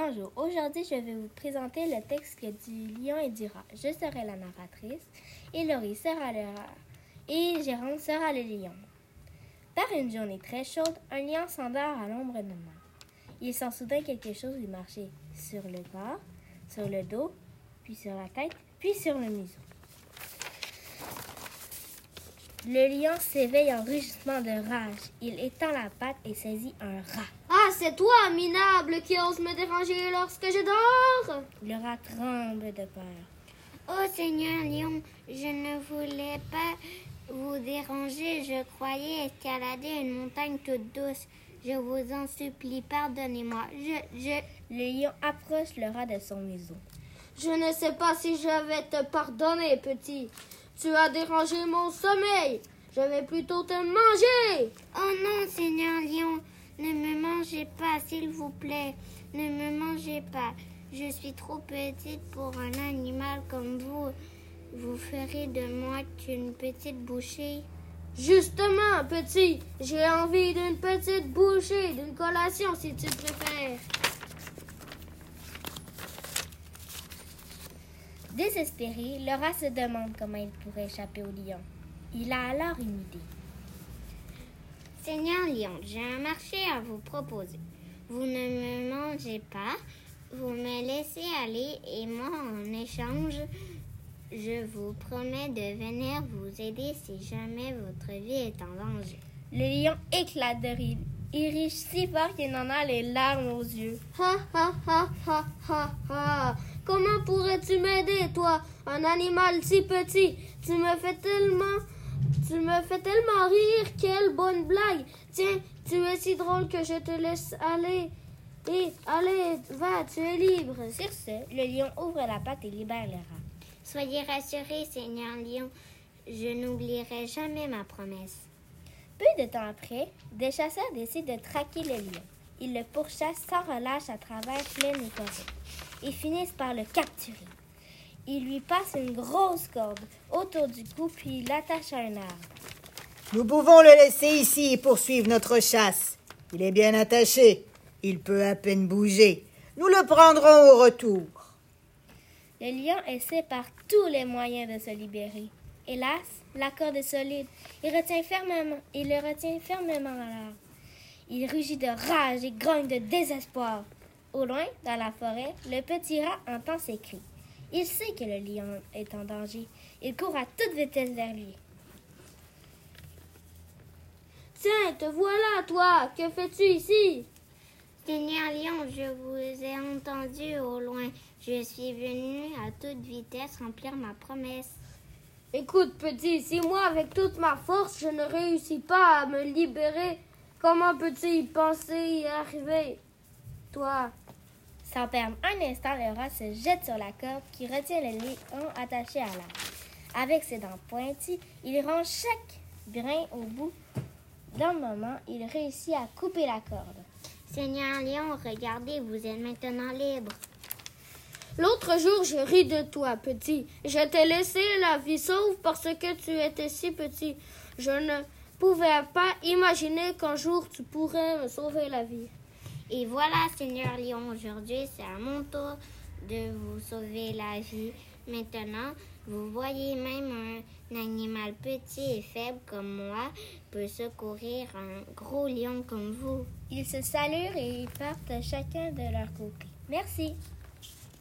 Bonjour, aujourd'hui je vais vous présenter le texte du lion et du rat. Je serai la narratrice et Laurie sera le rat et Jérôme sera le lion. Par une journée très chaude, un lion s'endort à l'ombre de mort. Il sent soudain quelque chose lui marcher sur le corps, sur le dos, puis sur la tête, puis sur le museau. Le lion s'éveille en rugissement de rage. Il étend la patte et saisit un rat. C'est toi, minable, qui ose me déranger lorsque je dors? Le rat tremble de peur. Oh, Seigneur Lion, je ne voulais pas vous déranger. Je croyais escalader une montagne toute douce. Je vous en supplie, pardonnez-moi. Je, je... Le lion approche le rat de son museau. Je ne sais pas si je vais te pardonner, petit. Tu as dérangé mon sommeil. Je vais plutôt te manger. Oh non, Seigneur Lion, ne me mangez pas, s'il vous plaît. Ne me mangez pas. Je suis trop petite pour un animal comme vous. Vous ferez de moi qu'une petite bouchée. Justement, petit, j'ai envie d'une petite bouchée, d'une collation si tu préfères. Désespéré, rat se demande comment il pourrait échapper au lion. Il a alors une idée. Seigneur Lion, j'ai un marché à vous proposer. Vous ne me mangez pas, vous me laissez aller et moi, en échange, je vous promets de venir vous aider si jamais votre vie est en danger. Le lion éclate de rire. Il rit si fort qu'il en a les larmes aux yeux. Ha ha ha ha ha ha. Comment pourrais-tu m'aider, toi, un animal si petit? Tu me fais tellement. Tu me fais tellement rire, quelle bonne blague. Tiens, tu es si drôle que je te laisse aller. Et allez, va, tu es libre. Sur ce, le lion ouvre la patte et libère le rat. Soyez rassurés, Seigneur Lion, je n'oublierai jamais ma promesse. Peu de temps après, des chasseurs décident de traquer le lion. Ils le pourchassent sans relâche à travers plaine et forêt et finissent par le capturer. Ils lui passent une grosse corde autour du cou puis l'attachent à un arbre. Nous pouvons le laisser ici et poursuivre notre chasse. Il est bien attaché. Il peut à peine bouger. Nous le prendrons au retour. Le lion essaie par tous les moyens de se libérer. Hélas, la corde est solide. Il, retient fermement, il le retient fermement à l'arbre. Il rugit de rage et grogne de désespoir. Au loin, dans la forêt, le petit rat entend ses cris. Il sait que le lion est en danger. Il court à toute vitesse vers lui. Tiens, te voilà, toi. Que fais-tu ici? Seigneur Lion, je vous ai entendu au loin. Je suis venu à toute vitesse remplir ma promesse. Écoute, petit, si moi, avec toute ma force, je ne réussis pas à me libérer, comment peux-tu y penser y arriver Toi, Sans perdre un instant, le rat se jette sur la corde qui retient le lion attaché à l'arbre. Avec ses dents pointues, il range chaque brin au bout. D'un moment, il réussit à couper la corde. Seigneur Lion, regardez, vous êtes maintenant libre. l'autre jour, je ris de toi, petit. Je t'ai laissé la vie sauve parce que tu étais si petit. Je ne pouvais pas imaginer qu'un jour tu pourrais me sauver la vie. Et voilà, Seigneur Lion, aujourd'hui, c'est à mon tour de vous sauver la vie. Maintenant, vous voyez même un animal petit et faible comme moi peut secourir un gros lion comme vous. Ils se saluent et ils partent chacun de leur côté. Merci.